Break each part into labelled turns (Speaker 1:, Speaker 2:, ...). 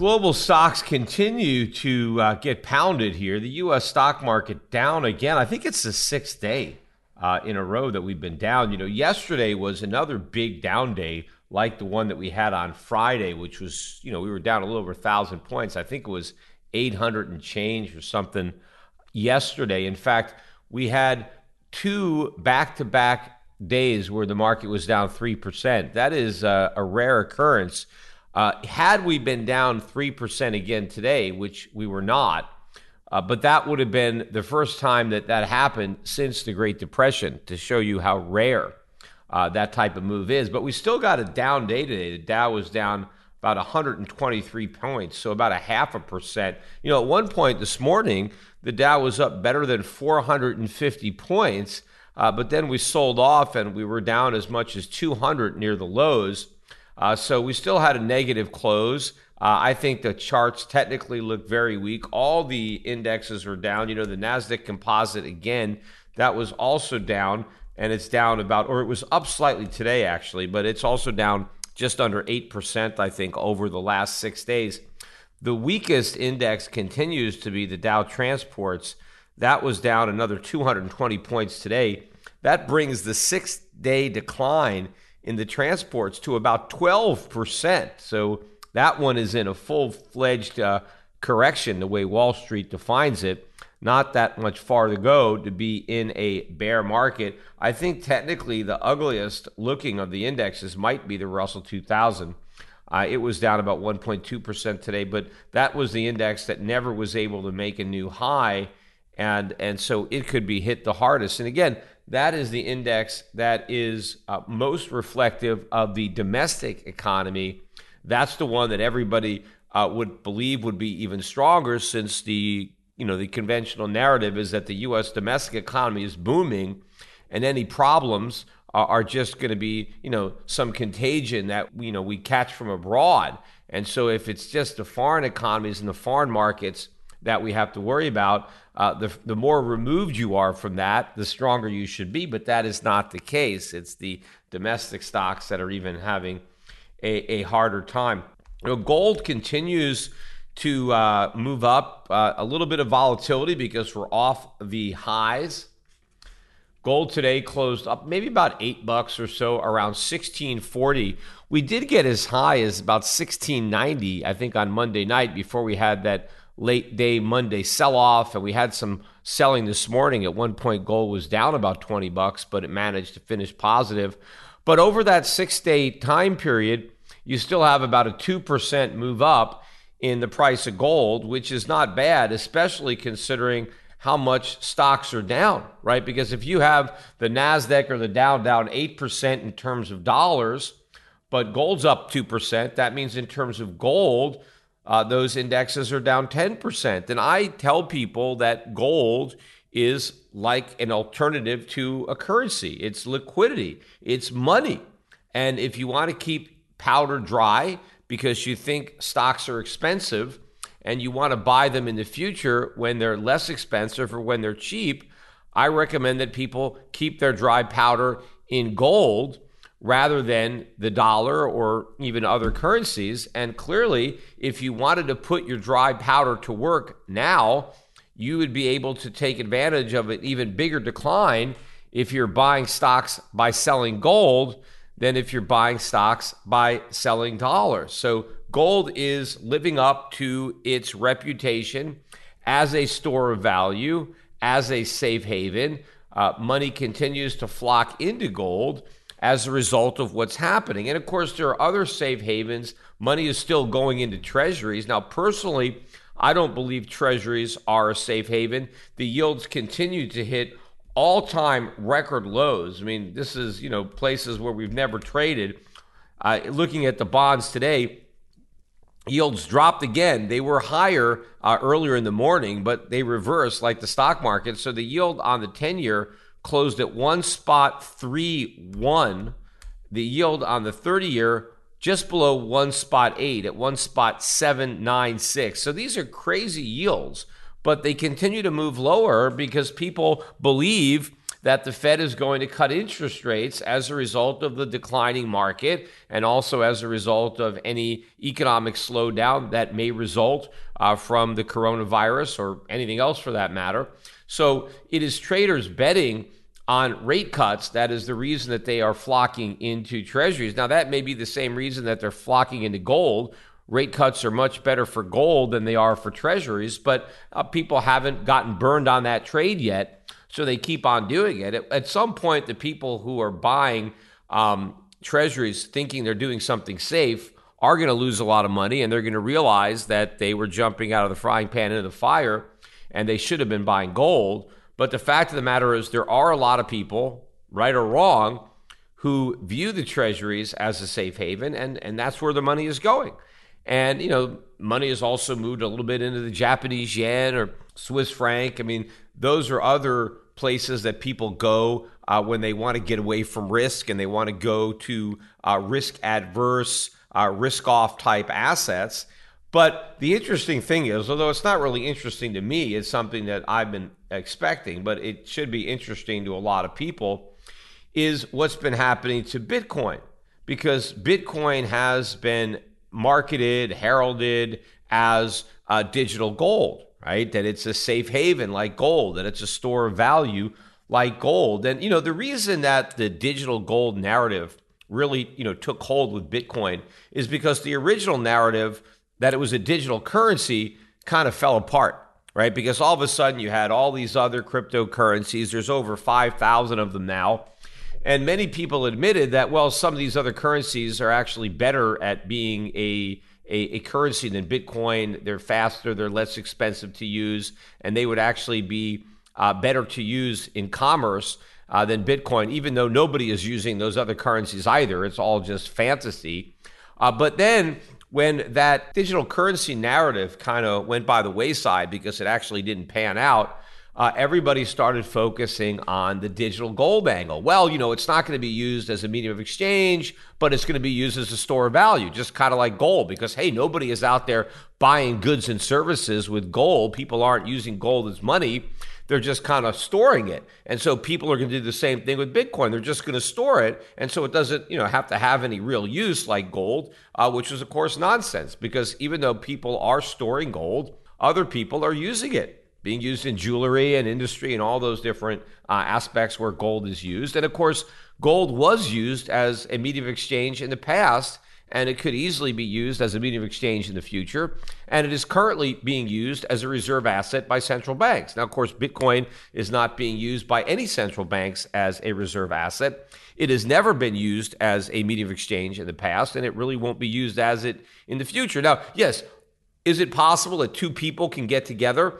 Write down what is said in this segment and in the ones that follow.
Speaker 1: Global stocks continue to uh, get pounded here. The U.S. stock market down again. I think it's the sixth day uh, in a row that we've been down. You know, yesterday was another big down day, like the one that we had on Friday, which was, you know, we were down a little over a thousand points. I think it was 800 and change or something yesterday. In fact, we had two back to back days where the market was down 3%. That is uh, a rare occurrence. Uh, had we been down 3% again today, which we were not, uh, but that would have been the first time that that happened since the Great Depression to show you how rare uh, that type of move is. But we still got a down day today. The Dow was down about 123 points, so about a half a percent. You know, at one point this morning, the Dow was up better than 450 points, uh, but then we sold off and we were down as much as 200 near the lows. Uh, so we still had a negative close. Uh, I think the charts technically look very weak. All the indexes are down. You know, the NASDAQ composite, again, that was also down, and it's down about, or it was up slightly today, actually, but it's also down just under 8%, I think, over the last six days. The weakest index continues to be the Dow Transports. That was down another 220 points today. That brings the six day decline in the transports to about 12%. So that one is in a full fledged uh, correction, the way Wall Street defines it. Not that much far to go to be in a bear market. I think technically the ugliest looking of the indexes might be the Russell 2000. Uh, it was down about 1.2% today, but that was the index that never was able to make a new high. And, and so it could be hit the hardest. And again, that is the index that is uh, most reflective of the domestic economy. That's the one that everybody uh, would believe would be even stronger since the you know the conventional narrative is that the U.S. domestic economy is booming, and any problems are just going to be, you know, some contagion that you know we catch from abroad. And so, if it's just the foreign economies and the foreign markets that we have to worry about, uh, the the more removed you are from that, the stronger you should be. But that is not the case. It's the domestic stocks that are even having a, a harder time. You know, gold continues to uh, move up uh, a little bit of volatility because we're off the highs Gold today closed up maybe about eight bucks or so, around 1640. We did get as high as about 1690, I think, on Monday night before we had that late day Monday sell off, and we had some selling this morning. At one point, gold was down about 20 bucks, but it managed to finish positive. But over that six day time period, you still have about a 2% move up in the price of gold, which is not bad, especially considering how much stocks are down, right? Because if you have the NASDAQ or the Dow down 8% in terms of dollars, but gold's up 2%, that means in terms of gold, uh, those indexes are down 10%. And I tell people that gold is like an alternative to a currency, it's liquidity, it's money. And if you want to keep powder dry because you think stocks are expensive, and you want to buy them in the future when they're less expensive or when they're cheap, I recommend that people keep their dry powder in gold rather than the dollar or even other currencies. And clearly, if you wanted to put your dry powder to work now, you would be able to take advantage of an even bigger decline if you're buying stocks by selling gold than if you're buying stocks by selling dollars. So gold is living up to its reputation as a store of value, as a safe haven. Uh, money continues to flock into gold as a result of what's happening. And of course, there are other safe havens. Money is still going into treasuries. Now, personally, I don't believe treasuries are a safe haven. The yields continue to hit all-time record lows. I mean, this is, you know, places where we've never traded. Uh, looking at the bonds today, yields dropped again. They were higher uh, earlier in the morning, but they reversed like the stock market. So the yield on the 10 year closed at one spot three one. The yield on the 30 year just below one spot eight at one spot seven nine six. So these are crazy yields, but they continue to move lower because people believe that the Fed is going to cut interest rates as a result of the declining market and also as a result of any economic slowdown that may result uh, from the coronavirus or anything else for that matter. So it is traders betting on rate cuts that is the reason that they are flocking into treasuries. Now, that may be the same reason that they're flocking into gold. Rate cuts are much better for gold than they are for treasuries, but uh, people haven't gotten burned on that trade yet, so they keep on doing it. At, at some point, the people who are buying um, treasuries thinking they're doing something safe are going to lose a lot of money and they're going to realize that they were jumping out of the frying pan into the fire and they should have been buying gold. But the fact of the matter is, there are a lot of people, right or wrong, who view the treasuries as a safe haven, and, and that's where the money is going. And, you know, money has also moved a little bit into the Japanese yen or Swiss franc. I mean, those are other places that people go uh, when they want to get away from risk and they want to go to uh, risk adverse, uh, risk off type assets. But the interesting thing is, although it's not really interesting to me, it's something that I've been expecting, but it should be interesting to a lot of people, is what's been happening to Bitcoin. Because Bitcoin has been marketed, heralded as uh, digital gold, right? That it's a safe haven like gold, that it's a store of value like gold. And, you know, the reason that the digital gold narrative really, you know, took hold with Bitcoin is because the original narrative that it was a digital currency kind of fell apart, right? Because all of a sudden you had all these other cryptocurrencies. There's over 5,000 of them now. And many people admitted that, well, some of these other currencies are actually better at being a, a, a, currency than Bitcoin. They're faster, they're less expensive to use, and they would actually be uh, better to use in commerce uh, than Bitcoin, even though nobody is using those other currencies either. It's all just fantasy. Uh, but then when that digital currency narrative kind of went by the wayside because it actually didn't pan out, uh, everybody started focusing on the digital gold angle. Well, you know, it's not going to be used as a medium of exchange, but it's going to be used as a store of value, just kind of like gold, because hey, nobody is out there buying goods and services with gold. People aren't using gold as money they're just kind of storing it. And so people are going to do the same thing with Bitcoin. They're just going to store it. And so it doesn't, you know, have to have any real use like gold, uh, which is of course nonsense because even though people are storing gold, other people are using it being used in jewelry and industry and all those different uh, aspects where gold is used. And of course, gold was used as a medium of exchange in the past and it could easily be used as a medium of exchange in the future. And it is currently being used as a reserve asset by central banks. Now, of course, Bitcoin is not being used by any central banks as a reserve asset. It has never been used as a medium of exchange in the past, and it really won't be used as it in the future. Now, yes, is it possible that two people can get together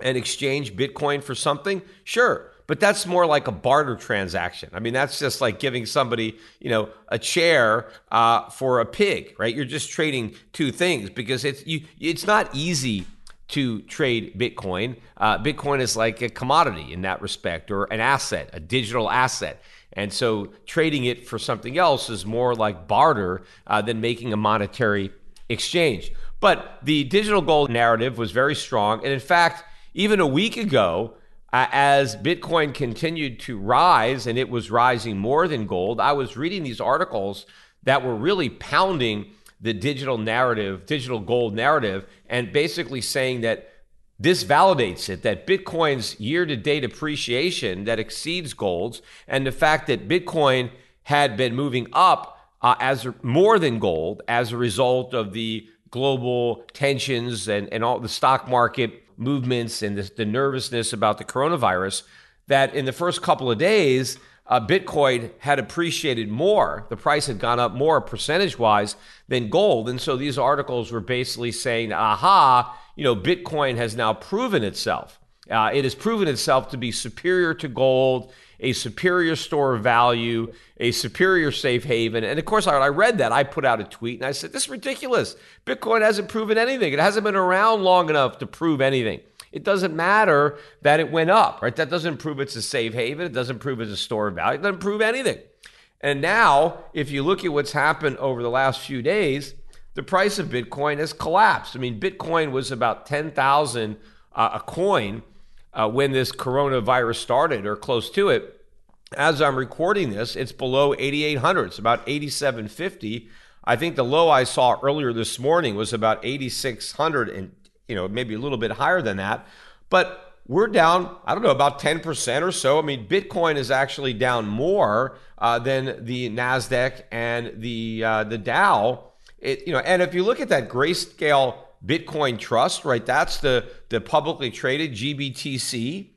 Speaker 1: and exchange Bitcoin for something? Sure but that's more like a barter transaction. I mean, that's just like giving somebody, you know, a chair uh, for a pig, right? You're just trading two things because it's you. It's not easy to trade Bitcoin. Uh, Bitcoin is like a commodity in that respect, or an asset, a digital asset. And so trading it for something else is more like barter uh, than making a monetary exchange. But the digital gold narrative was very strong. And in fact, even a week ago, uh, as Bitcoin continued to rise and it was rising more than gold, I was reading these articles that were really pounding the digital narrative, digital gold narrative, and basically saying that this validates it that Bitcoin's year to date appreciation that exceeds gold's, and the fact that Bitcoin had been moving up uh, as more than gold as a result of the global tensions and, and all the stock market movements and the, the nervousness about the coronavirus, that in the first couple of days, uh, Bitcoin had appreciated more. The price had gone up more percentage wise than gold. And so these articles were basically saying, aha, you know, Bitcoin has now proven itself. Uh, it has proven itself to be superior to gold, a superior store of value, a superior safe haven. And of course, I read that. I put out a tweet and I said, This is ridiculous. Bitcoin hasn't proven anything. It hasn't been around long enough to prove anything. It doesn't matter that it went up, right? That doesn't prove it's a safe haven. It doesn't prove it's a store of value. It doesn't prove anything. And now, if you look at what's happened over the last few days, the price of Bitcoin has collapsed. I mean, Bitcoin was about 10,000 uh, a coin uh, when this coronavirus started or close to it. As I'm recording this, it's below 8,800. It's about 8,750. I think the low I saw earlier this morning was about 8,600 and, you know, maybe a little bit higher than that. But we're down, I don't know, about 10% or so. I mean, Bitcoin is actually down more uh, than the NASDAQ and the, uh, the Dow it, you know, and if you look at that grayscale Bitcoin trust, right, that's the the publicly traded GBTC.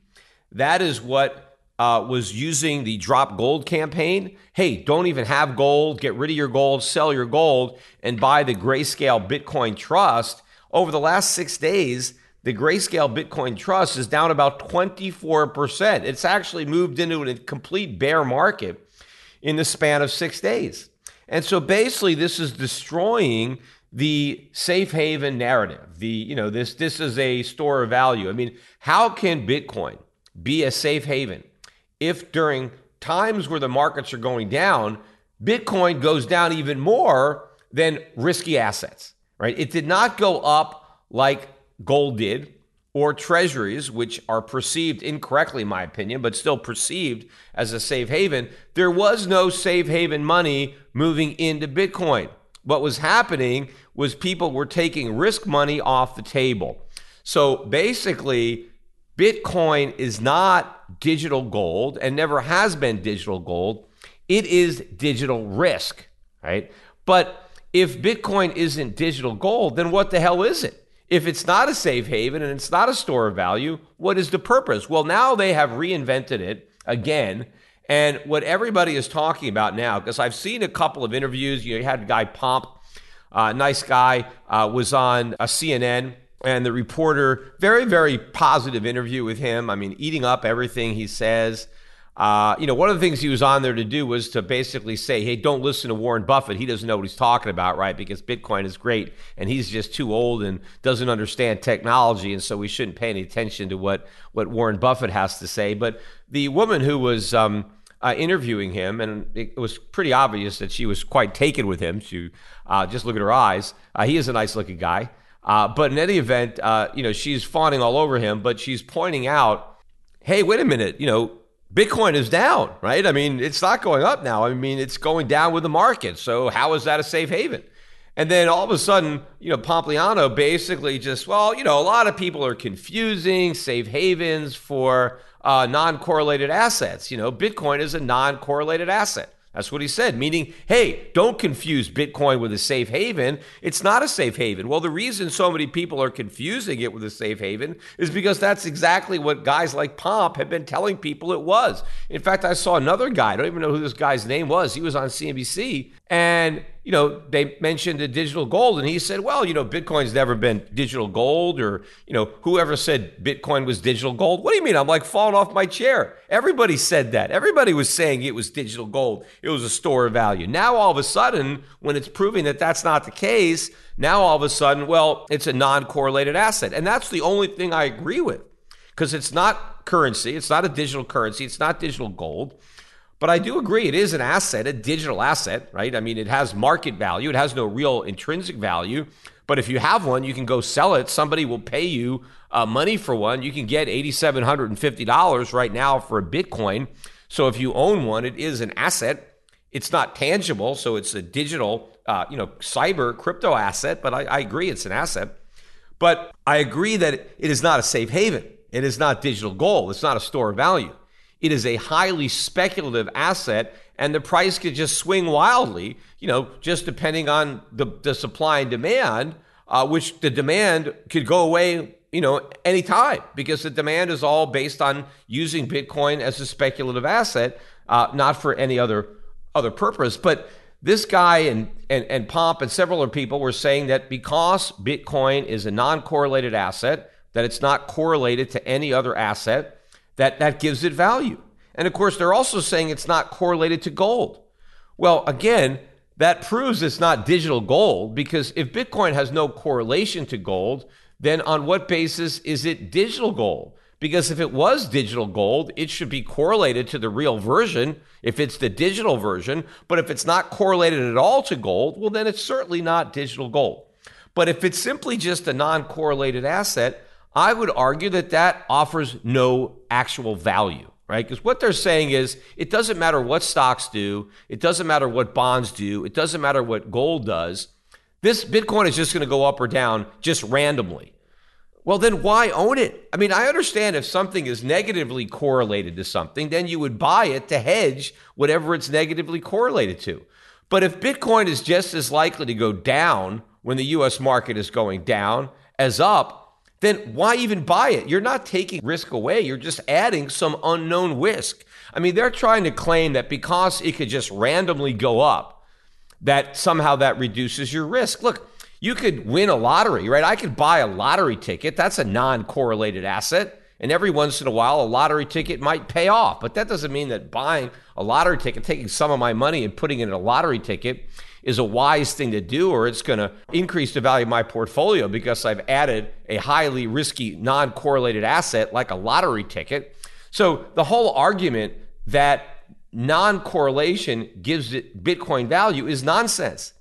Speaker 1: That is what uh, was using the drop gold campaign. Hey, don't even have gold. Get rid of your gold. Sell your gold and buy the grayscale Bitcoin trust. Over the last six days, the grayscale Bitcoin trust is down about 24%. It's actually moved into a complete bear market in the span of six days. And so basically, this is destroying the safe haven narrative. The you know this this is a store of value. I mean, how can Bitcoin be a safe haven if during times where the markets are going down, Bitcoin goes down even more than risky assets, right? It did not go up like gold did or treasuries, which are perceived incorrectly, in my opinion, but still perceived as a safe haven, there was no safe haven money moving into Bitcoin. What was happening was people were taking risk money off the table. So basically, Bitcoin is not digital gold and never has been digital gold. It is digital risk, right? But if Bitcoin isn't digital gold, then what the hell is it? If it's not a safe haven and it's not a store of value, what is the purpose? Well, now they have reinvented it again. And what everybody is talking about now, because I've seen a couple of interviews, you, had a guy Pomp, uh, nice guy, uh, was on a CNN, and the reporter, very, very positive interview with him. I mean, eating up everything he says. Uh, you know, one of the things he was on there to do was to basically say, hey, don't listen to Warren Buffett. He doesn't know what he's talking about, right? Because Bitcoin is great and he's just too old and doesn't understand technology. And so we shouldn't pay any attention to what, what Warren Buffett has to say. But the woman who was um, uh, interviewing him, and it was pretty obvious that she was quite taken with him. She, uh, just look at her eyes. Uh, he is a nice looking guy. Uh, but in any event, uh, you know, she's fawning all over him, but she's pointing out, hey, wait a minute, you know, Bitcoin is down, right? I mean, it's not going up now. I mean, it's going down with the market. So how is that a safe haven? And then all of a sudden, you know, Pompliano basically just, well, you know, a lot of people are confusing safe havens for uh, non correlated assets. You know, Bitcoin is a non correlated asset. That's what he said, meaning, hey, don't confuse Bitcoin with a safe haven. It's not a safe haven. Well, the reason so many people are confusing it with a safe haven is because that's exactly what guys like Pomp have been telling people it was. In fact, I saw another guy, I don't even know who this guy's name was. He was on CNBC, and you know, they mentioned the digital gold, and he said, well, you know, Bitcoin's never been digital gold, or, you know, whoever said Bitcoin was digital gold. What do you mean? I'm like falling off my chair. Everybody said that. Everybody was saying it was digital gold, it was a store of value. Now, all of a sudden, when it's proving that that's not the case, now all of a sudden, well, it's a non correlated asset. And that's the only thing I agree with because it's not currency, it's not a digital currency, it's not digital gold. But I do agree it is an asset, a digital asset, right? I mean, it has market value, it has no real intrinsic value. But if you have one, you can go sell it. Somebody will pay you uh, money for one. You can get $8,750 right now for a Bitcoin. So if you own one, it is an asset. It's not tangible, so it's a digital, uh, you know, cyber crypto asset. But I, I agree, it's an asset. But I agree that it is not a safe haven. It is not digital gold. It's not a store of value. It is a highly speculative asset, and the price could just swing wildly, you know, just depending on the, the supply and demand, uh, which the demand could go away, you know, anytime because the demand is all based on using Bitcoin as a speculative asset, uh, not for any other other purpose. But this guy and, and, and Pomp and several other people were saying that because Bitcoin is a non correlated asset, that it's not correlated to any other asset, that that gives it value. And of course, they're also saying it's not correlated to gold. Well, again, that proves it's not digital gold because if Bitcoin has no correlation to gold, then on what basis is it digital gold? Because if it was digital gold, it should be correlated to the real version if it's the digital version. But if it's not correlated at all to gold, well, then it's certainly not digital gold. But if it's simply just a non correlated asset, I would argue that that offers no actual value, right? Because what they're saying is it doesn't matter what stocks do, it doesn't matter what bonds do, it doesn't matter what gold does. This Bitcoin is just going to go up or down just randomly. Well, then why own it? I mean, I understand if something is negatively correlated to something, then you would buy it to hedge whatever it's negatively correlated to. But if Bitcoin is just as likely to go down when the US market is going down as up, then why even buy it? You're not taking risk away, you're just adding some unknown risk. I mean, they're trying to claim that because it could just randomly go up, that somehow that reduces your risk. Look, you could win a lottery, right? I could buy a lottery ticket. That's a non correlated asset. And every once in a while, a lottery ticket might pay off. But that doesn't mean that buying a lottery ticket, taking some of my money and putting it in a lottery ticket, is a wise thing to do, or it's going to increase the value of my portfolio because I've added a highly risky, non correlated asset like a lottery ticket. So the whole argument that non correlation gives it Bitcoin value is nonsense.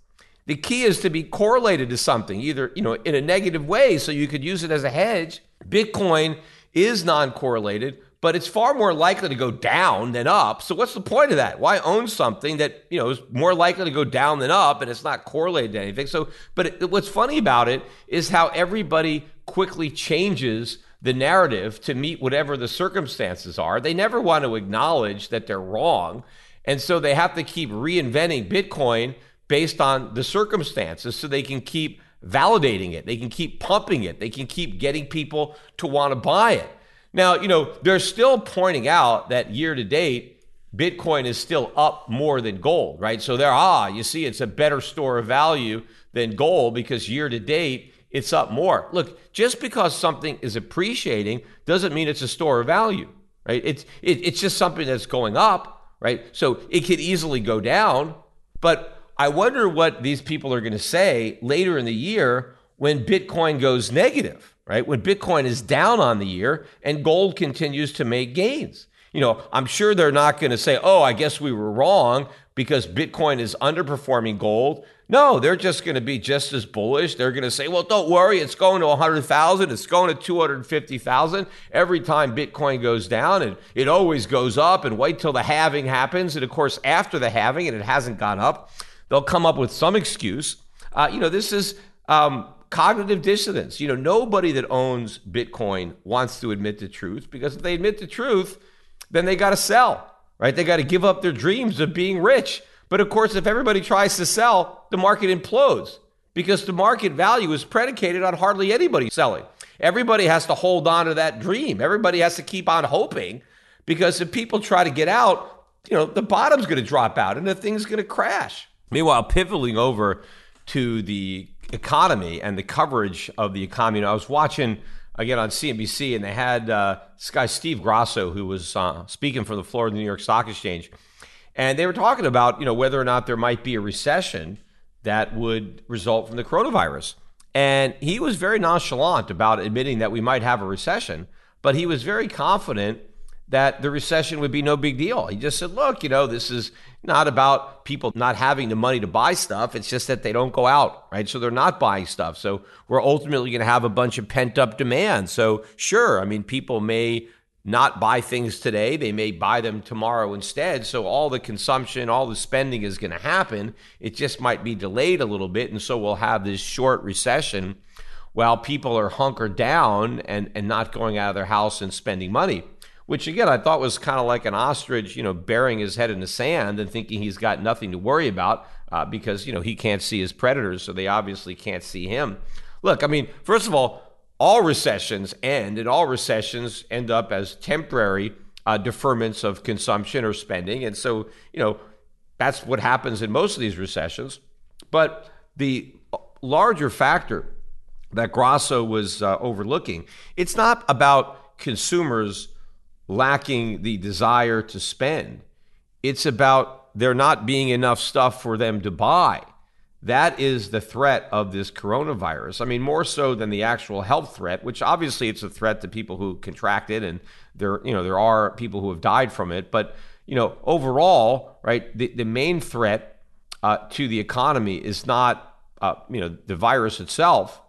Speaker 1: The key is to be correlated to something, either you know in a negative way, so you could use it as a hedge. Bitcoin is non-correlated, but it's far more likely to go down than up. So what's the point of that? Why own something that you know is more likely to go down than up, and it's not correlated to anything? So, but it, what's funny about it is how everybody quickly changes the narrative to meet whatever the circumstances are. They never want to acknowledge that they're wrong. And so they have to keep reinventing Bitcoin based on the circumstances so they can keep validating it. They can keep pumping it. They can keep getting people to want to buy it. Now, you know, they're still pointing out that year to date, Bitcoin is still up more than gold, right? So there, ah, you see, it's a better store of value than gold because year to date, it's up more. Look, just because something is appreciating doesn't mean it's a store of value, right? It's, it, it's just something that's going up, right? So it could easily go down, but I wonder what these people are going to say later in the year when Bitcoin goes negative, right? When Bitcoin is down on the year and gold continues to make gains. You know, I'm sure they're not going to say, oh, I guess we were wrong because Bitcoin is underperforming gold. No, they're just going to be just as bullish. They're going to say, well, don't worry, it's going to 100,000, it's going to 250,000 every time Bitcoin goes down, and it always goes up, and wait till the halving happens. And of course, after the halving, and it hasn't gone up, They'll come up with some excuse. Uh, you know, this is um, cognitive dissonance. You know, nobody that owns Bitcoin wants to admit the truth because if they admit the truth, then they got to sell, right? They got to give up their dreams of being rich. But of course, if everybody tries to sell, the market implodes because the market value is predicated on hardly anybody selling. Everybody has to hold on to that dream. Everybody has to keep on hoping because if people try to get out, you know, the bottom's going to drop out and the thing's going to crash. Meanwhile, pivoting over to the economy and the coverage of the economy, you know, I was watching again on CNBC, and they had uh, this guy Steve Grasso who was uh, speaking from the floor of the New York Stock Exchange, and they were talking about you know whether or not there might be a recession that would result from the coronavirus, and he was very nonchalant about admitting that we might have a recession, but he was very confident that the recession would be no big deal. He just said, look, you know, this is not about people not having the money to buy stuff. It's just that they don't go out, right? So they're not buying stuff. So we're ultimately going to have a bunch of pent up demand. So, sure, I mean, people may not buy things today, they may buy them tomorrow instead. So all the consumption, all the spending is going to happen. It just might be delayed a little bit. And so we'll have this short recession while people are hunkered down and, and not going out of their house and spending money, which again I thought was kind of like an ostrich, you know, burying his head in the sand and thinking he's got nothing to worry about uh, because, you know, he can't see his predators, so they obviously can't see him. Look, I mean, first of all, all recessions end, and all recessions end up as temporary uh, deferments of consumption or spending. And so, you know, that's what happens in most of these recessions. But the larger factor that Grasso was uh, overlooking, it's not about consumers lacking the desire to spend. It's about there not being enough stuff for them to buy. That is the threat of this coronavirus. I mean, more so than the actual health threat, which obviously it's a threat to people who contract it, and there, you know, there are people who have died from it. But you know, overall, right, the, the main threat uh, to the economy is not, uh, you know, the virus itself.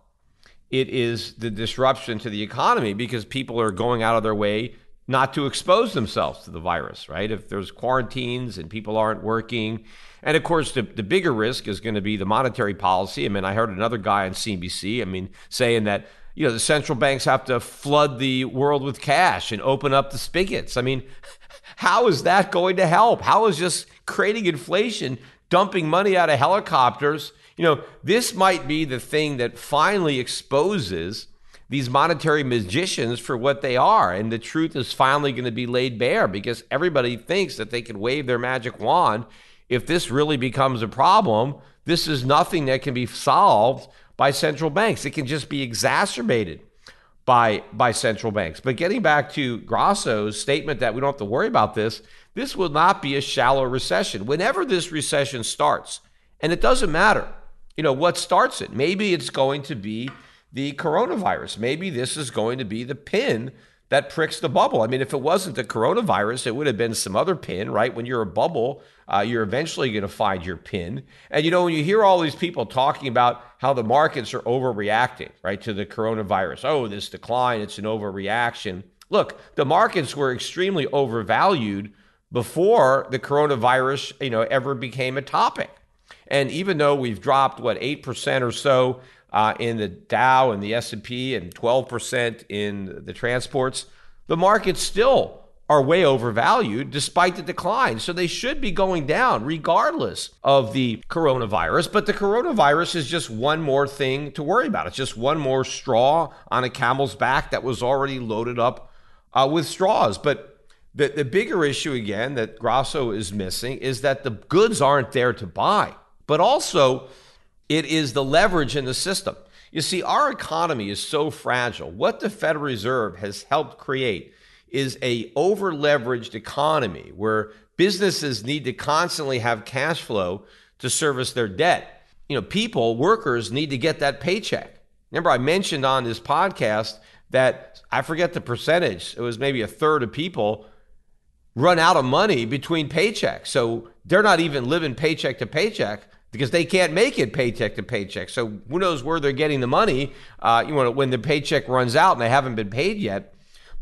Speaker 1: It is the disruption to the economy because people are going out of their way not to expose themselves to the virus, right? If there's quarantines and people aren't working. And of course, the, the bigger risk is going to be the monetary policy. I mean, I heard another guy on CNBC, I mean, saying that, you know, the central banks have to flood the world with cash and open up the spigots. I mean, how is that going to help? How is just creating inflation, dumping money out of helicopters? You know, this might be the thing that finally exposes these monetary magicians for what they are. And the truth is finally going to be laid bare because everybody thinks that they can wave their magic wand. If this really becomes a problem, this is nothing that can be solved by central banks. It can just be exacerbated by, by central banks. But getting back to Grasso's statement that we don't have to worry about this, this will not be a shallow recession. Whenever this recession starts, and it doesn't matter, you know, what starts it. Maybe it's going to be the coronavirus. Maybe this is going to be the pin that pricks the bubble. I mean, if it wasn't the coronavirus, it would have been some other pin, right? When you're a bubble, uh, you're eventually going to find your pin. And you know, when you hear all these people talking about how the markets are overreacting, right, to the coronavirus, oh, this decline, it's an overreaction. Look, the markets were extremely overvalued before the coronavirus, you know, ever became a topic. And even though we've dropped what eight percent or so uh, in the Dow and the S&P and 12% in the transports, the markets still are way overvalued despite the decline. So they should be going down regardless of the coronavirus. But the coronavirus is just one more thing to worry about. It's just one more straw on a camel's back that was already loaded up uh, with straws. But the, the bigger issue, again, that Grasso is missing is that the goods aren't there to buy. But also, it is the leverage in the system. You see, our economy is so fragile. What the Federal Reserve has helped create is a over-leveraged economy where businesses need to constantly have cash flow to service their debt. You know, people, workers need to get that paycheck. Remember, I mentioned on this podcast that I forget the percentage. It was maybe a third of people run out of money between paychecks. So they're not even living paycheck to paycheck because they can't make it paycheck to paycheck. So who knows where they're getting the money? Uh, you know, when the paycheck runs out and they haven't been paid yet.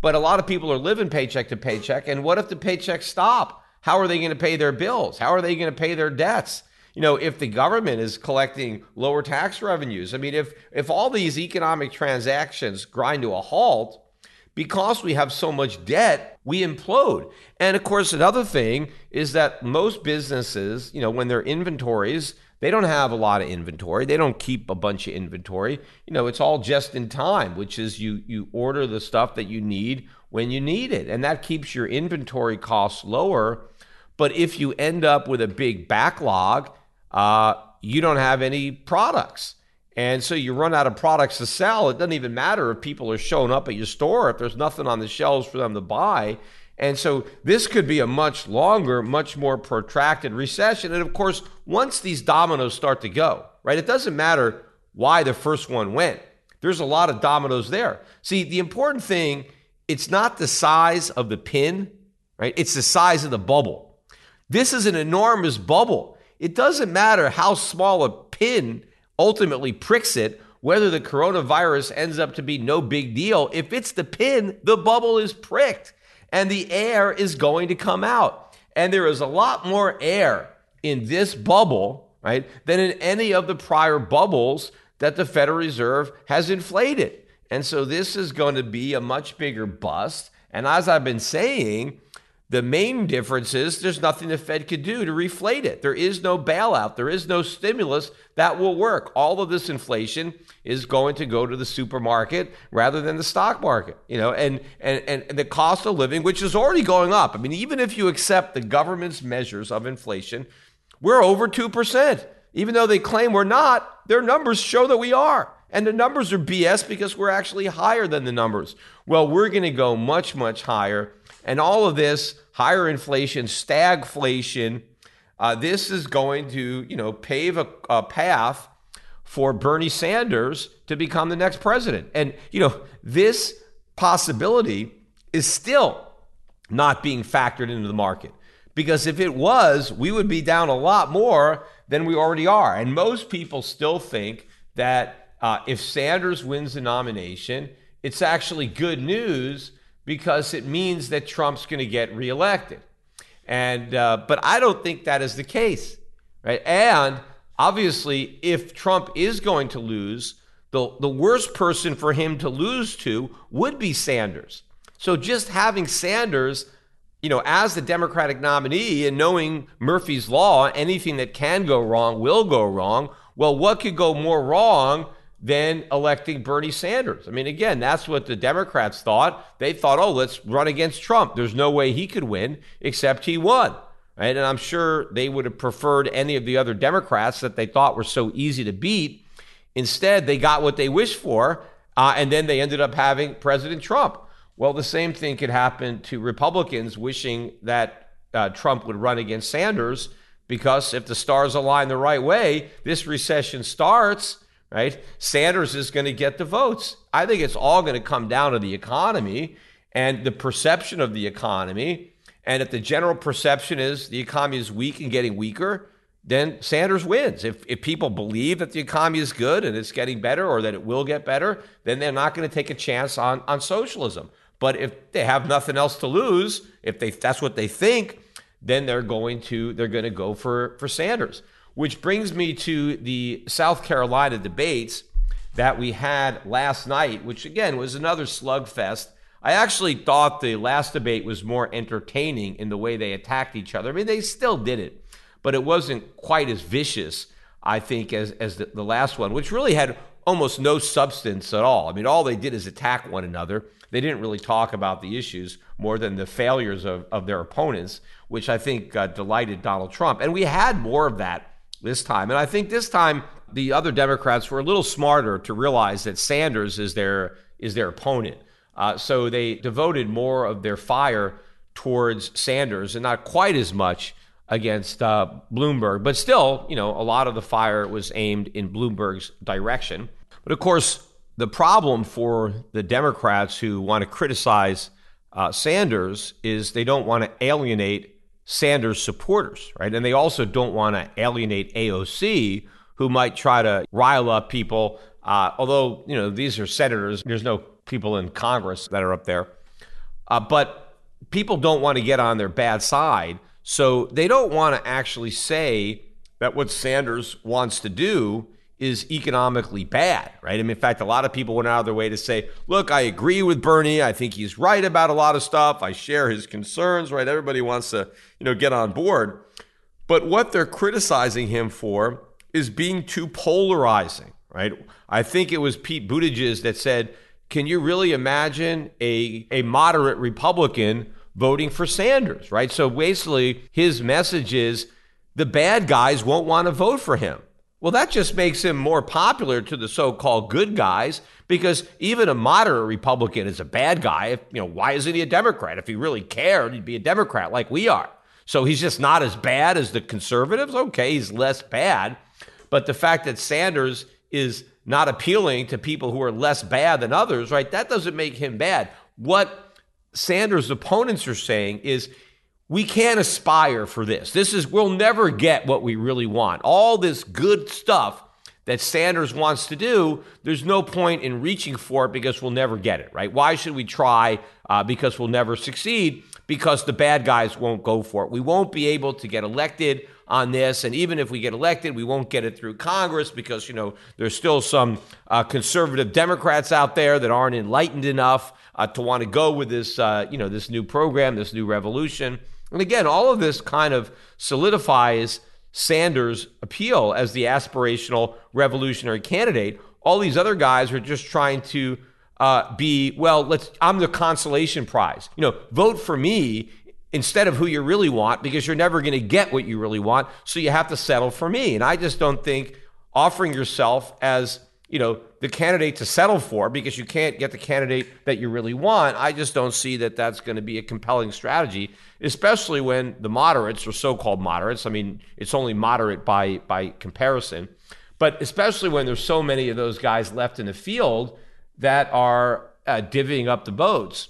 Speaker 1: But a lot of people are living paycheck to paycheck. And what if the paychecks stop? How are they going to pay their bills? How are they going to pay their debts? You know, if the government is collecting lower tax revenues, I mean, if if all these economic transactions grind to a halt, because we have so much debt, we implode. And of course, another thing is that most businesses, you know, when their inventories, they don't have a lot of inventory. They don't keep a bunch of inventory. You know, it's all just in time, which is you you order the stuff that you need when you need it, and that keeps your inventory costs lower. But if you end up with a big backlog, uh, you don't have any products. And so you run out of products to sell. It doesn't even matter if people are showing up at your store, if there's nothing on the shelves for them to buy. And so this could be a much longer, much more protracted recession. And of course, once these dominoes start to go, right, it doesn't matter why the first one went. There's a lot of dominoes there. See, the important thing, it's not the size of the pin, right? It's the size of the bubble. This is an enormous bubble. It doesn't matter how small a pin ultimately pricks it, whether the coronavirus ends up to be no big deal, if it's the pin, the bubble is pricked and the air is going to come out. And there is a lot more air in this bubble, right, than in any of the prior bubbles that the Federal Reserve has inflated. And so this is going to be a much bigger bust. And as I've been saying, the main difference is there's nothing the Fed could do to reflate it. There is no bailout, there is no stimulus that will work. All of this inflation is going to go to the supermarket rather than the stock market. You know, and and and the cost of living, which is already going up. I mean, even if you accept the government's measures of inflation, we're over 2%. Even though they claim we're not, their numbers show that we are. And the numbers are BS because we're actually higher than the numbers. Well, we're going to go much, much higher and all of this higher inflation, stagflation, uh, this is going to, you know, pave a, a path for Bernie Sanders to become the next president. And, you know, this possibility is still not being factored into the market. Because if it was, we would be down a lot more than we already are. And most people still think that uh, if Sanders wins the nomination, it's actually good news because it means that Trump's going to get reelected. And uh, but I don't think that is the case, right? And obviously, if Trump is going to lose, the the worst person for him to lose to would be Sanders. So just having Sanders, you know, as the Democratic nominee and knowing Murphy's law, anything that can go wrong will go wrong. Well, what could go more wrong than electing Bernie Sanders. I mean, again, that's what the Democrats thought. They thought, oh, let's run against Trump. There's no way he could win, except he won. Right? And I'm sure they would have preferred any of the other Democrats that they thought were so easy to beat. Instead, they got what they wished for, uh, and then they ended up having President Trump. Well, the same thing could happen to Republicans wishing that uh, Trump would run against Sanders, because if the stars align the right way, this recession starts right? Sanders is going to get the votes. I think it's all going to come down to the economy and the perception of the economy. And if the general perception is the economy is weak and getting weaker, then Sanders wins. If, if people believe that the economy is good and it's getting better or that it will get better, then they're not going to take a chance on, on socialism. But if they have nothing else to lose, if they that's what they think, then they're going to they're going to go for for Sanders which brings me to the South Carolina debates that we had last night, which again was another slugfest. I actually thought the last debate was more entertaining in the way they attacked each other. I mean, they still did it, but it wasn't quite as vicious, I think, as, as the, the last one, which really had almost no substance at all. I mean, all they did is attack one another. They didn't really talk about the issues more than the failures of, of their opponents, which I think uh, delighted Donald Trump. And we had more of that this time. And I think this time the other Democrats were a little smarter to realize that Sanders is their is their opponent. Uh, so they devoted more of their fire towards Sanders and not quite as much against uh, Bloomberg. But still, you know, a lot of the fire was aimed in Bloomberg's direction. But of course, the problem for the Democrats who want to criticize uh, Sanders is they don't want to alienate Sanders supporters, right? And they also don't want to alienate AOC, who might try to rile up people. Uh, although, you know, these are senators, there's no people in Congress that are up there. Uh, but people don't want to get on their bad side. So they don't want to actually say that what Sanders wants to do is economically bad, right? I mean, in fact, a lot of people went out of their way to say, look, I agree with Bernie. I think he's right about a lot of stuff. I share his concerns, right? Everybody wants to, you know, get on board. But what they're criticizing him for is being too polarizing, right? I think it was Pete Buttigieg that said, can you really imagine a, a moderate Republican voting for Sanders, right? So basically, his message is the bad guys won't want to vote for him. Well, that just makes him more popular to the so-called good guys because even a moderate Republican is a bad guy. If, you know, why isn't he a Democrat? If he really cared, he'd be a Democrat like we are. So he's just not as bad as the conservatives. Okay, he's less bad. But the fact that Sanders is not appealing to people who are less bad than others, right? That doesn't make him bad. What Sanders' opponents are saying is we can't aspire for this. This is, we'll never get what we really want. All this good stuff that Sanders wants to do, there's no point in reaching for it because we'll never get it, right? Why should we try? Uh, because we'll never succeed because the bad guys won't go for it. We won't be able to get elected on this. And even if we get elected, we won't get it through Congress because, you know, there's still some uh, conservative Democrats out there that aren't enlightened enough uh, to want to go with this, uh, you know, this new program, this new revolution. And again, all of this kind of solidifies Sanders' appeal as the aspirational revolutionary candidate. All these other guys are just trying to uh, be well. Let's. I'm the consolation prize. You know, vote for me instead of who you really want because you're never going to get what you really want. So you have to settle for me. And I just don't think offering yourself as you know the candidate to settle for because you can't get the candidate that you really want. I just don't see that that's going to be a compelling strategy, especially when the moderates or so-called moderates. I mean, it's only moderate by by comparison, but especially when there's so many of those guys left in the field that are uh, divvying up the votes.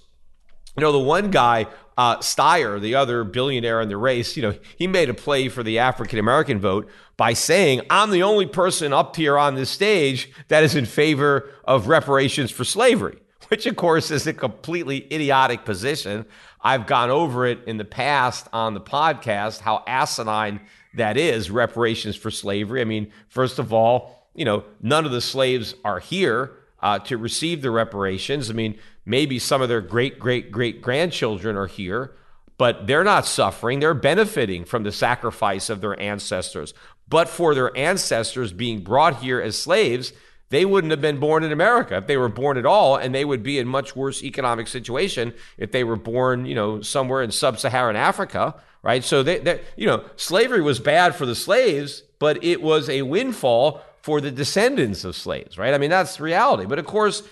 Speaker 1: You know, the one guy uh, Steyer, the other billionaire in the race, you know, he made a play for the African American vote by saying, I'm the only person up here on this stage that is in favor of reparations for slavery, which, of course, is a completely idiotic position. I've gone over it in the past on the podcast, how asinine that is, reparations for slavery. I mean, first of all, you know, none of the slaves are here uh, to receive the reparations. I mean, maybe some of their great, great, great grandchildren are here, but they're not suffering. They're benefiting from the sacrifice of their ancestors. But for their ancestors being brought here as slaves, they wouldn't have been born in America if they were born at all, and they would be in much worse economic situation if they were born, you know, somewhere in sub-Saharan Africa, right? So they, they you know, slavery was bad for the slaves, but it was a windfall for the descendants of slaves, right? I mean, that's reality. But of course,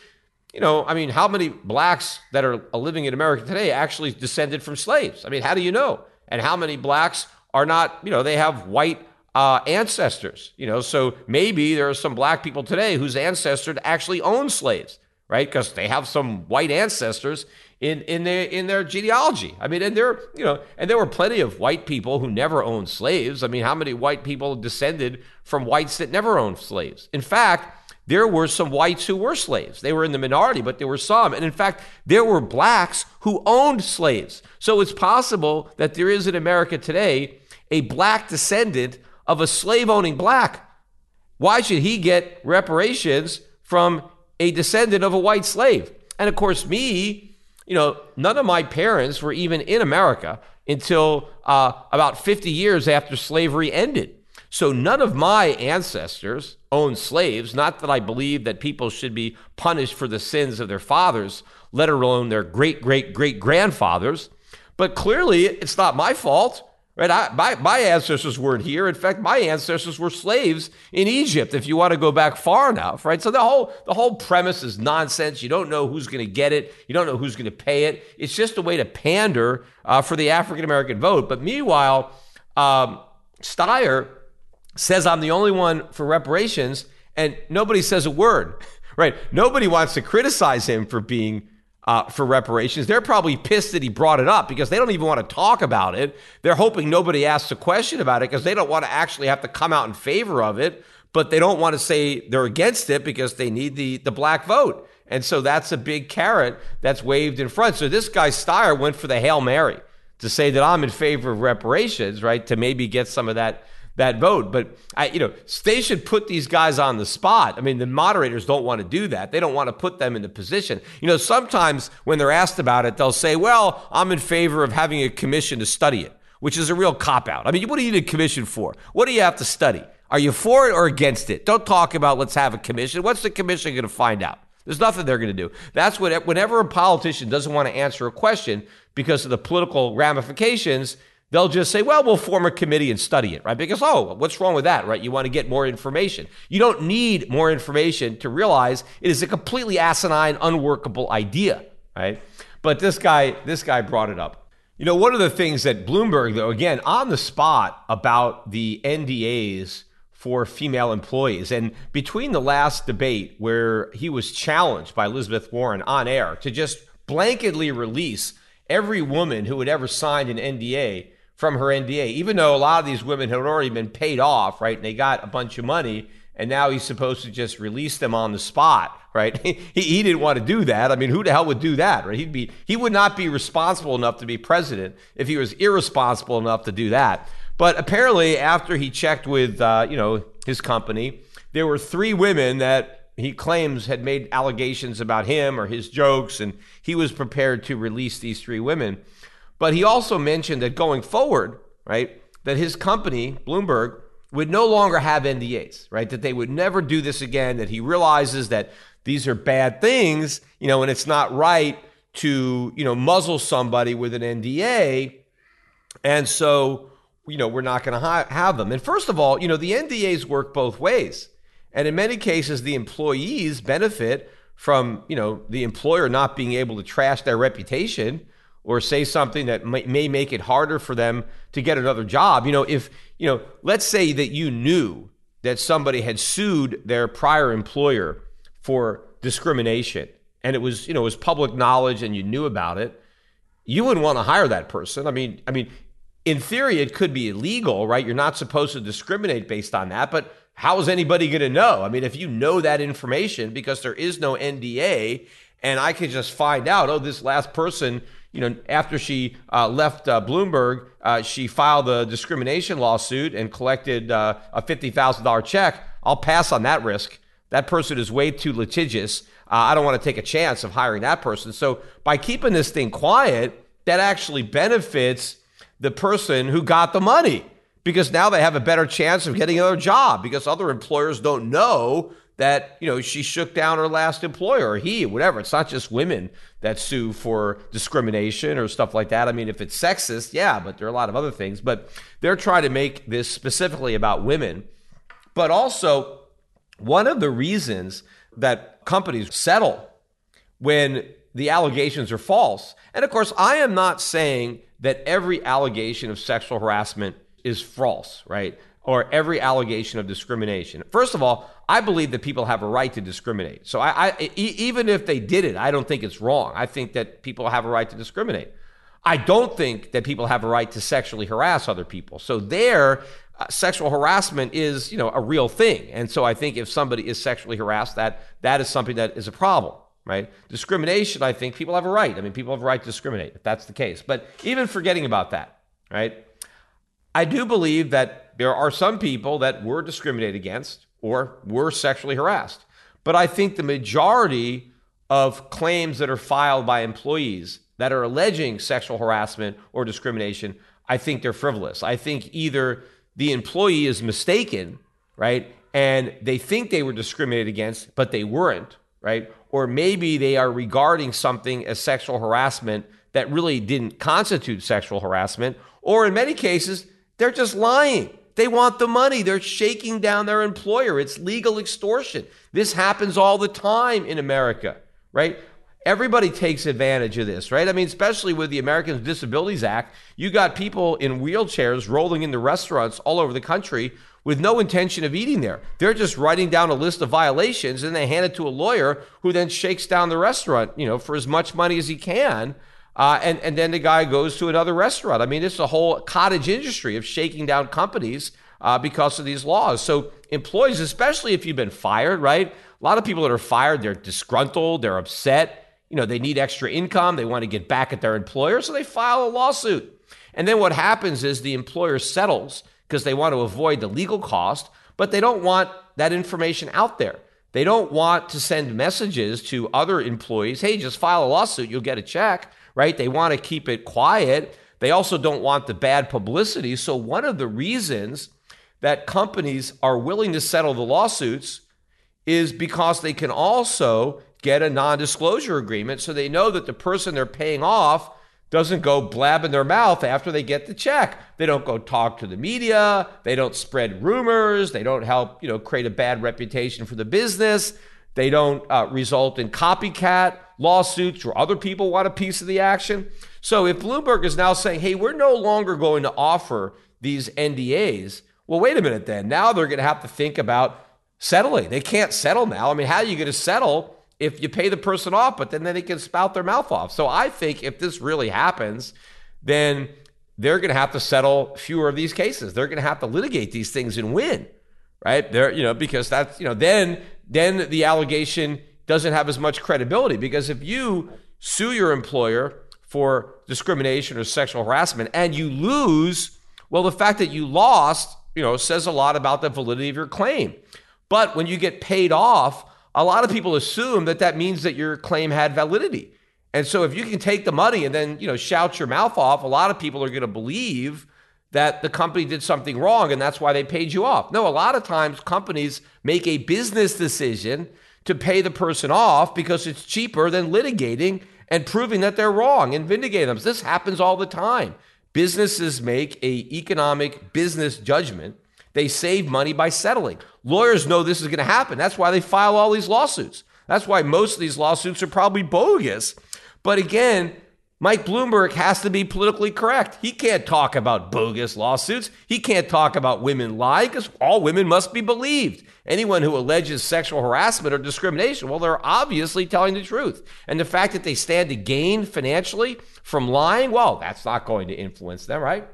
Speaker 1: you know, I mean, how many blacks that are living in America today actually descended from slaves? I mean, how do you know? And how many blacks are not, you know, they have white uh, ancestors, you know, so maybe there are some black people today whose ancestors actually own slaves, right? Because they have some white ancestors in in their in their genealogy. I mean, and there you know, and there were plenty of white people who never owned slaves. I mean, how many white people descended from whites that never owned slaves? In fact, there were some whites who were slaves. They were in the minority, but there were some. And in fact, there were blacks who owned slaves. So it's possible that there is in America today a black descendant of a slave owning black. Why should he get reparations from a descendant of a white slave? And of course, me, you know, none of my parents were even in America until uh, about 50 years after slavery ended. So none of my ancestors owned slaves. Not that I believe that people should be punished for the sins of their fathers, let alone their great great great grandfathers. But clearly, it's not my fault. Right? I, my, my ancestors weren't here. In fact, my ancestors were slaves in Egypt, if you want to go back far enough, right? So the whole, the whole premise is nonsense. You don't know who's going to get it. You don't know who's going to pay it. It's just a way to pander uh, for the African American vote. But meanwhile, um, Steyer says I'm the only one for reparations, and nobody says a word, right? Nobody wants to criticize him for being uh, for reparations. They're probably pissed that he brought it up because they don't even want to talk about it. They're hoping nobody asks a question about it because they don't want to actually have to come out in favor of it, but they don't want to say they're against it because they need the, the black vote. And so that's a big carrot that's waved in front. So this guy Steyer went for the Hail Mary to say that I'm in favor of reparations, right? To maybe get some of that that vote. But I, you know, they should put these guys on the spot. I mean, the moderators don't want to do that. They don't want to put them in the position. You know, sometimes when they're asked about it, they'll say, "Well, I'm in favor of having a commission to study it," which is a real cop out. I mean, what do you need a commission for? What do you have to study? Are you for it or against it? Don't talk about let's have a commission. What's the commission going to find out? There's nothing they're going to do. That's what whenever a politician doesn't want to answer a question because of the political ramifications, They'll just say, well, we'll form a committee and study it, right? Because, oh, what's wrong with that, right? You want to get more information. You don't need more information to realize it is a completely asinine, unworkable idea, right? But this guy, this guy brought it up. You know, one of the things that Bloomberg, though, again, on the spot about the NDAs for female employees. And between the last debate where he was challenged by Elizabeth Warren on air to just blanketly release every woman who had ever signed an NDA from her NDA, even though a lot of these women had already been paid off, right? And they got a bunch of money and now he's supposed to just release them on the spot, right? he, he didn't want to do that. I mean, who the hell would do that, right? He'd be he would not be responsible enough to be president if he was irresponsible enough to do that. But apparently, after he checked with uh, you know his company, there were three women that he claims had made allegations about him or his jokes, and he was prepared to release these three women. But he also mentioned that going forward, right, that his company, Bloomberg, would no longer have NDAs, right? That they would never do this again, that he realizes that these are bad things, you know, and it's not right to, you know, muzzle somebody with an NDA. And so, you know, we're not going to ha- have them. And first of all, you know, the NDAs work both ways. And in many cases, the employees benefit from, you know, the employer not being able to trash their reputation or say something that may, make it harder for them to get another job. You know, if, you know, let's say that you knew that somebody had sued their prior employer for discrimination and it was, you know, it was public knowledge and you knew about it, you wouldn't want to hire that person. I mean, I mean, in theory, it could be illegal, right? You're not supposed to discriminate based on that, but how is anybody going to know? I mean, if you know that information because there is no NDA, and I can just find out, oh, this last person you know, after she uh, left uh, Bloomberg, uh, she filed a discrimination lawsuit and collected uh, a $50,000 check. I'll pass on that risk. That person is way too litigious. Uh, I don't want to take a chance of hiring that person. So by keeping this thing quiet, that actually benefits the person who got the money because now they have a better chance of getting another job because other employers don't know that you know she shook down her last employer or he whatever it's not just women that sue for discrimination or stuff like that. I mean if it's sexist yeah but there are a lot of other things. But they're trying to make this specifically about women. But also one of the reasons that companies settle when the allegations are false and of course i am not saying that every allegation of sexual harassment is false right or every allegation of discrimination. First of all, I believe that people have a right to discriminate. So I, I e- even if they did it, I don't think it's wrong. I think that people have a right to discriminate. I don't think that people have a right to sexually harass other people. So there, uh, sexual harassment is, you know, a real thing. And so I think if somebody is sexually harassed, that that is something that is a problem, right? Discrimination, I think people have a right. I mean, people have a right to discriminate if that's the case. But even forgetting about that, right? I do believe that there are some people that were discriminated against or were sexually harassed. But I think the majority of claims that are filed by employees that are alleging sexual harassment or discrimination, I think they're frivolous. I think either the employee is mistaken, right? And they think they were discriminated against, but they weren't, right? Or maybe they are regarding something as sexual harassment that really didn't constitute sexual harassment. Or in many cases, they're just lying. They want the money. They're shaking down their employer. It's legal extortion. This happens all the time in America, right? Everybody takes advantage of this, right? I mean, especially with the Americans with Disabilities Act, you got people in wheelchairs rolling into restaurants all over the country with no intention of eating there. They're just writing down a list of violations and they hand it to a lawyer who then shakes down the restaurant, you know, for as much money as he can uh, and, and then the guy goes to another restaurant. I mean, it's a whole cottage industry of shaking down companies uh, because of these laws. So, employees, especially if you've been fired, right? A lot of people that are fired, they're disgruntled, they're upset. You know, they need extra income, they want to get back at their employer, so they file a lawsuit. And then what happens is the employer settles because they want to avoid the legal cost, but they don't want that information out there. They don't want to send messages to other employees hey, just file a lawsuit, you'll get a check right? They want to keep it quiet. They also don't want the bad publicity. So, one of the reasons that companies are willing to settle the lawsuits is because they can also get a non disclosure agreement so they know that the person they're paying off doesn't go blabbing their mouth after they get the check. They don't go talk to the media, they don't spread rumors, they don't help, you know, create a bad reputation for the business. They don't uh, result in copycat lawsuits where other people want a piece of the action. So if Bloomberg is now saying, hey, we're no longer going to offer these NDAs, well, wait a minute then. Now they're going to have to think about settling. They can't settle now. I mean, how are you going to settle if you pay the person off, but then they can spout their mouth off? So I think if this really happens, then they're going to have to settle fewer of these cases. They're going to have to litigate these things and win right? There, you know, because that's you know, then then the allegation doesn't have as much credibility because if you sue your employer for discrimination or sexual harassment and you lose, well, the fact that you lost, you know, says a lot about the validity of your claim. But when you get paid off, a lot of people assume that that means that your claim had validity. And so if you can take the money and then, you know, shout your mouth off, a lot of people are going to believe that the company did something wrong and that's why they paid you off. No, a lot of times companies make a business decision to pay the person off because it's cheaper than litigating and proving that they're wrong and vindicating them. This happens all the time. Businesses make a economic business judgment. They save money by settling. Lawyers know this is going to happen. That's why they file all these lawsuits. That's why most of these lawsuits are probably bogus. But again, Mike Bloomberg has to be politically correct. He can't talk about bogus lawsuits. He can't talk about women lying because all women must be believed. Anyone who alleges sexual harassment or discrimination, well, they're obviously telling the truth. And the fact that they stand to gain financially from lying, well, that's not going to influence them, right?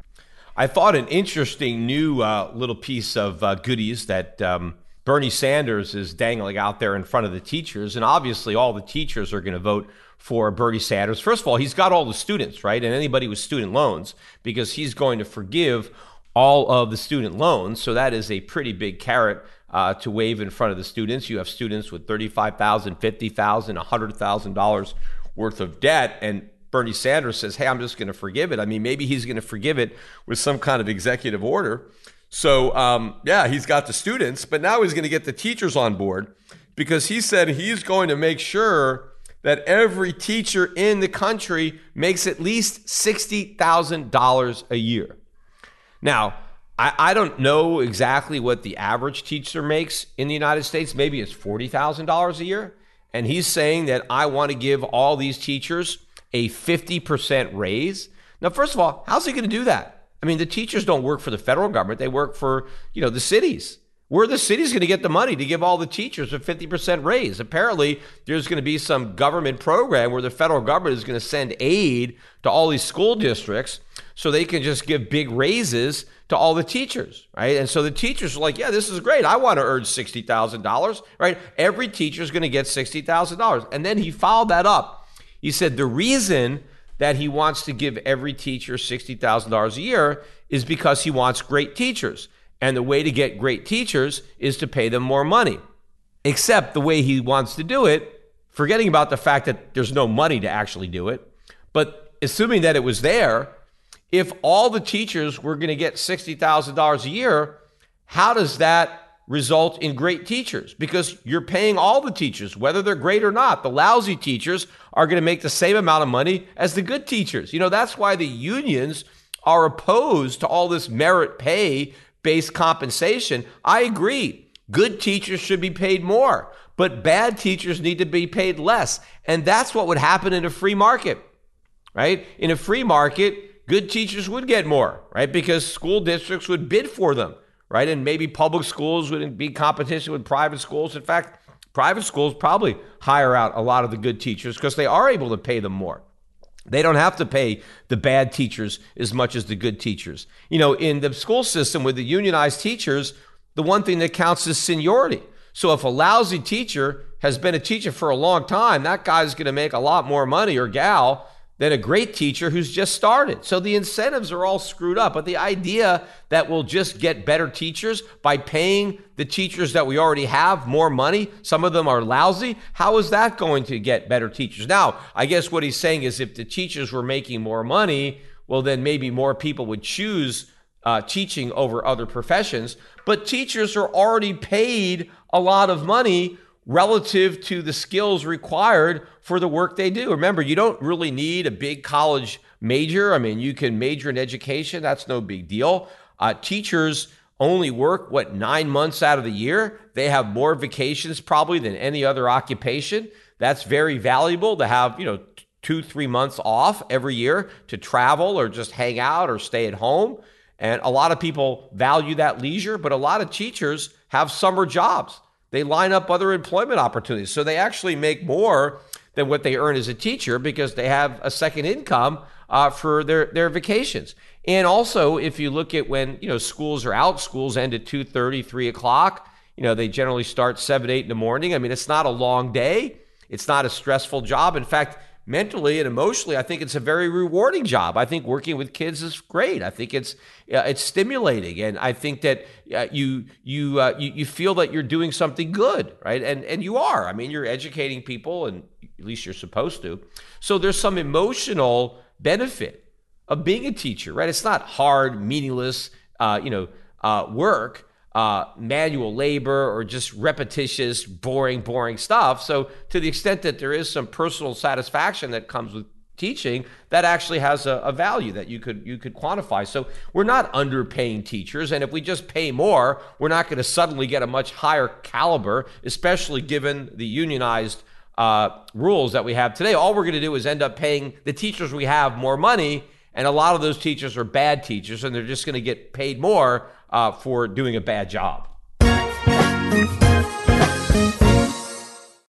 Speaker 1: I thought an interesting new uh, little piece of uh, goodies that um, Bernie Sanders is dangling out there in front of the teachers. And obviously, all the teachers are going to vote for Bernie Sanders. First of all, he's got all the students, right? And anybody with student loans, because he's going to forgive all of the student loans. So that is a pretty big carrot uh, to wave in front of the students. You have students with $35,000, $50,000, $100,000 worth of debt. And Bernie Sanders says, hey, I'm just going to forgive it. I mean, maybe he's going to forgive it with some kind of executive order. So, um, yeah, he's got the students, but now he's going to get the teachers on board because he said he's going to make sure that every teacher in the country makes at least $60,000 a year. Now, I, I, don't know exactly what the average teacher makes in the United States. Maybe it's $40,000 a year. And he's saying that I want to give all these teachers a 50% raise. Now, first of all, how's he going to do that? I mean, the teachers don't work for the federal government. They work for, you know, the cities. Where the city's going to get the money to give all the teachers a 50% raise? Apparently, there's going to be some government program where the federal government is going to send aid to all these school districts so they can just give big raises to all the teachers, right? And so the teachers are like, yeah, this is great. I want to earn $60,000, right? Every teacher is going to get $60,000. And then he followed that up. He said the reason that he wants to give every teacher $60,000 a year is because he wants great teachers. And the way to get great teachers is to pay them more money. Except the way he wants to do it, forgetting about the fact that there's no money to actually do it, but assuming that it was there, if all the teachers were going to get $60,000 a year, how does that result in great teachers? Because you're paying all the teachers, whether they're great or not. The lousy teachers are going to make the same amount of money as the good teachers. You know, that's why the unions are opposed to all this merit pay based compensation, I agree. Good teachers should be paid more, but bad teachers need to be paid less. And that's what would happen in a free market, right? In a free market, good teachers would get more, right? Because school districts would bid for them, right? And maybe public schools would be competition with private schools. In fact, private schools probably hire out a lot of the good teachers because they are able to pay them more. They don't have to pay the bad teachers as much as the good teachers. You know, in the school system with the unionized teachers, the one thing that counts is seniority. So if a lousy teacher has been a teacher for a long time, that guy's going to make a lot more money or gal than a great teacher who's just started. So the incentives are all screwed up. But the idea that we'll just get better teachers by paying the teachers that we already have more money, some of them are lousy, how is that going to get better teachers? Now, I guess what he's saying is if the teachers were making more money, well, then maybe more people would choose uh, teaching over other professions. But teachers are already paid a lot of money relative to the skills required for the work they do. Remember, you don't really need a big college major. I mean, you can major in education, that's no big deal. Uh, teachers only work, what, nine months out of the year? They have more vacations probably than any other occupation. That's very valuable to have, you know, two, three months off every year to travel or just hang out or stay at home. And a lot of people value that leisure, but a lot of teachers have summer jobs. They line up other employment opportunities. So they actually make more than what they earn as a teacher because they have a second income uh, for their, their vacations. And also, if you look at when you know schools are out, schools end at 2:30, 3 o'clock. You know, they generally start 7, 8 in the morning. I mean, it's not a long day. It's not a stressful job. In fact, mentally and emotionally, I think it's a very rewarding job. I think working with kids is great. I think it's uh, it's stimulating, and I think that uh, you you, uh, you you feel that you're doing something good, right? And and you are. I mean, you're educating people, and at least you're supposed to. So there's some emotional benefit of being a teacher, right? It's not hard, meaningless, uh, you know, uh, work uh, manual labor or just repetitious, boring, boring stuff. So, to the extent that there is some personal satisfaction that comes with teaching, that actually has a, a, value that you could you could quantify. So, we're not underpaying teachers, and if we just pay more, we're not going to suddenly get a much higher caliber, especially given the unionized uh, rules that we have today. All we're going to do is end up paying the teachers we have more money. And a lot of those teachers are bad teachers, and they're just going to get paid more uh, for doing a bad job.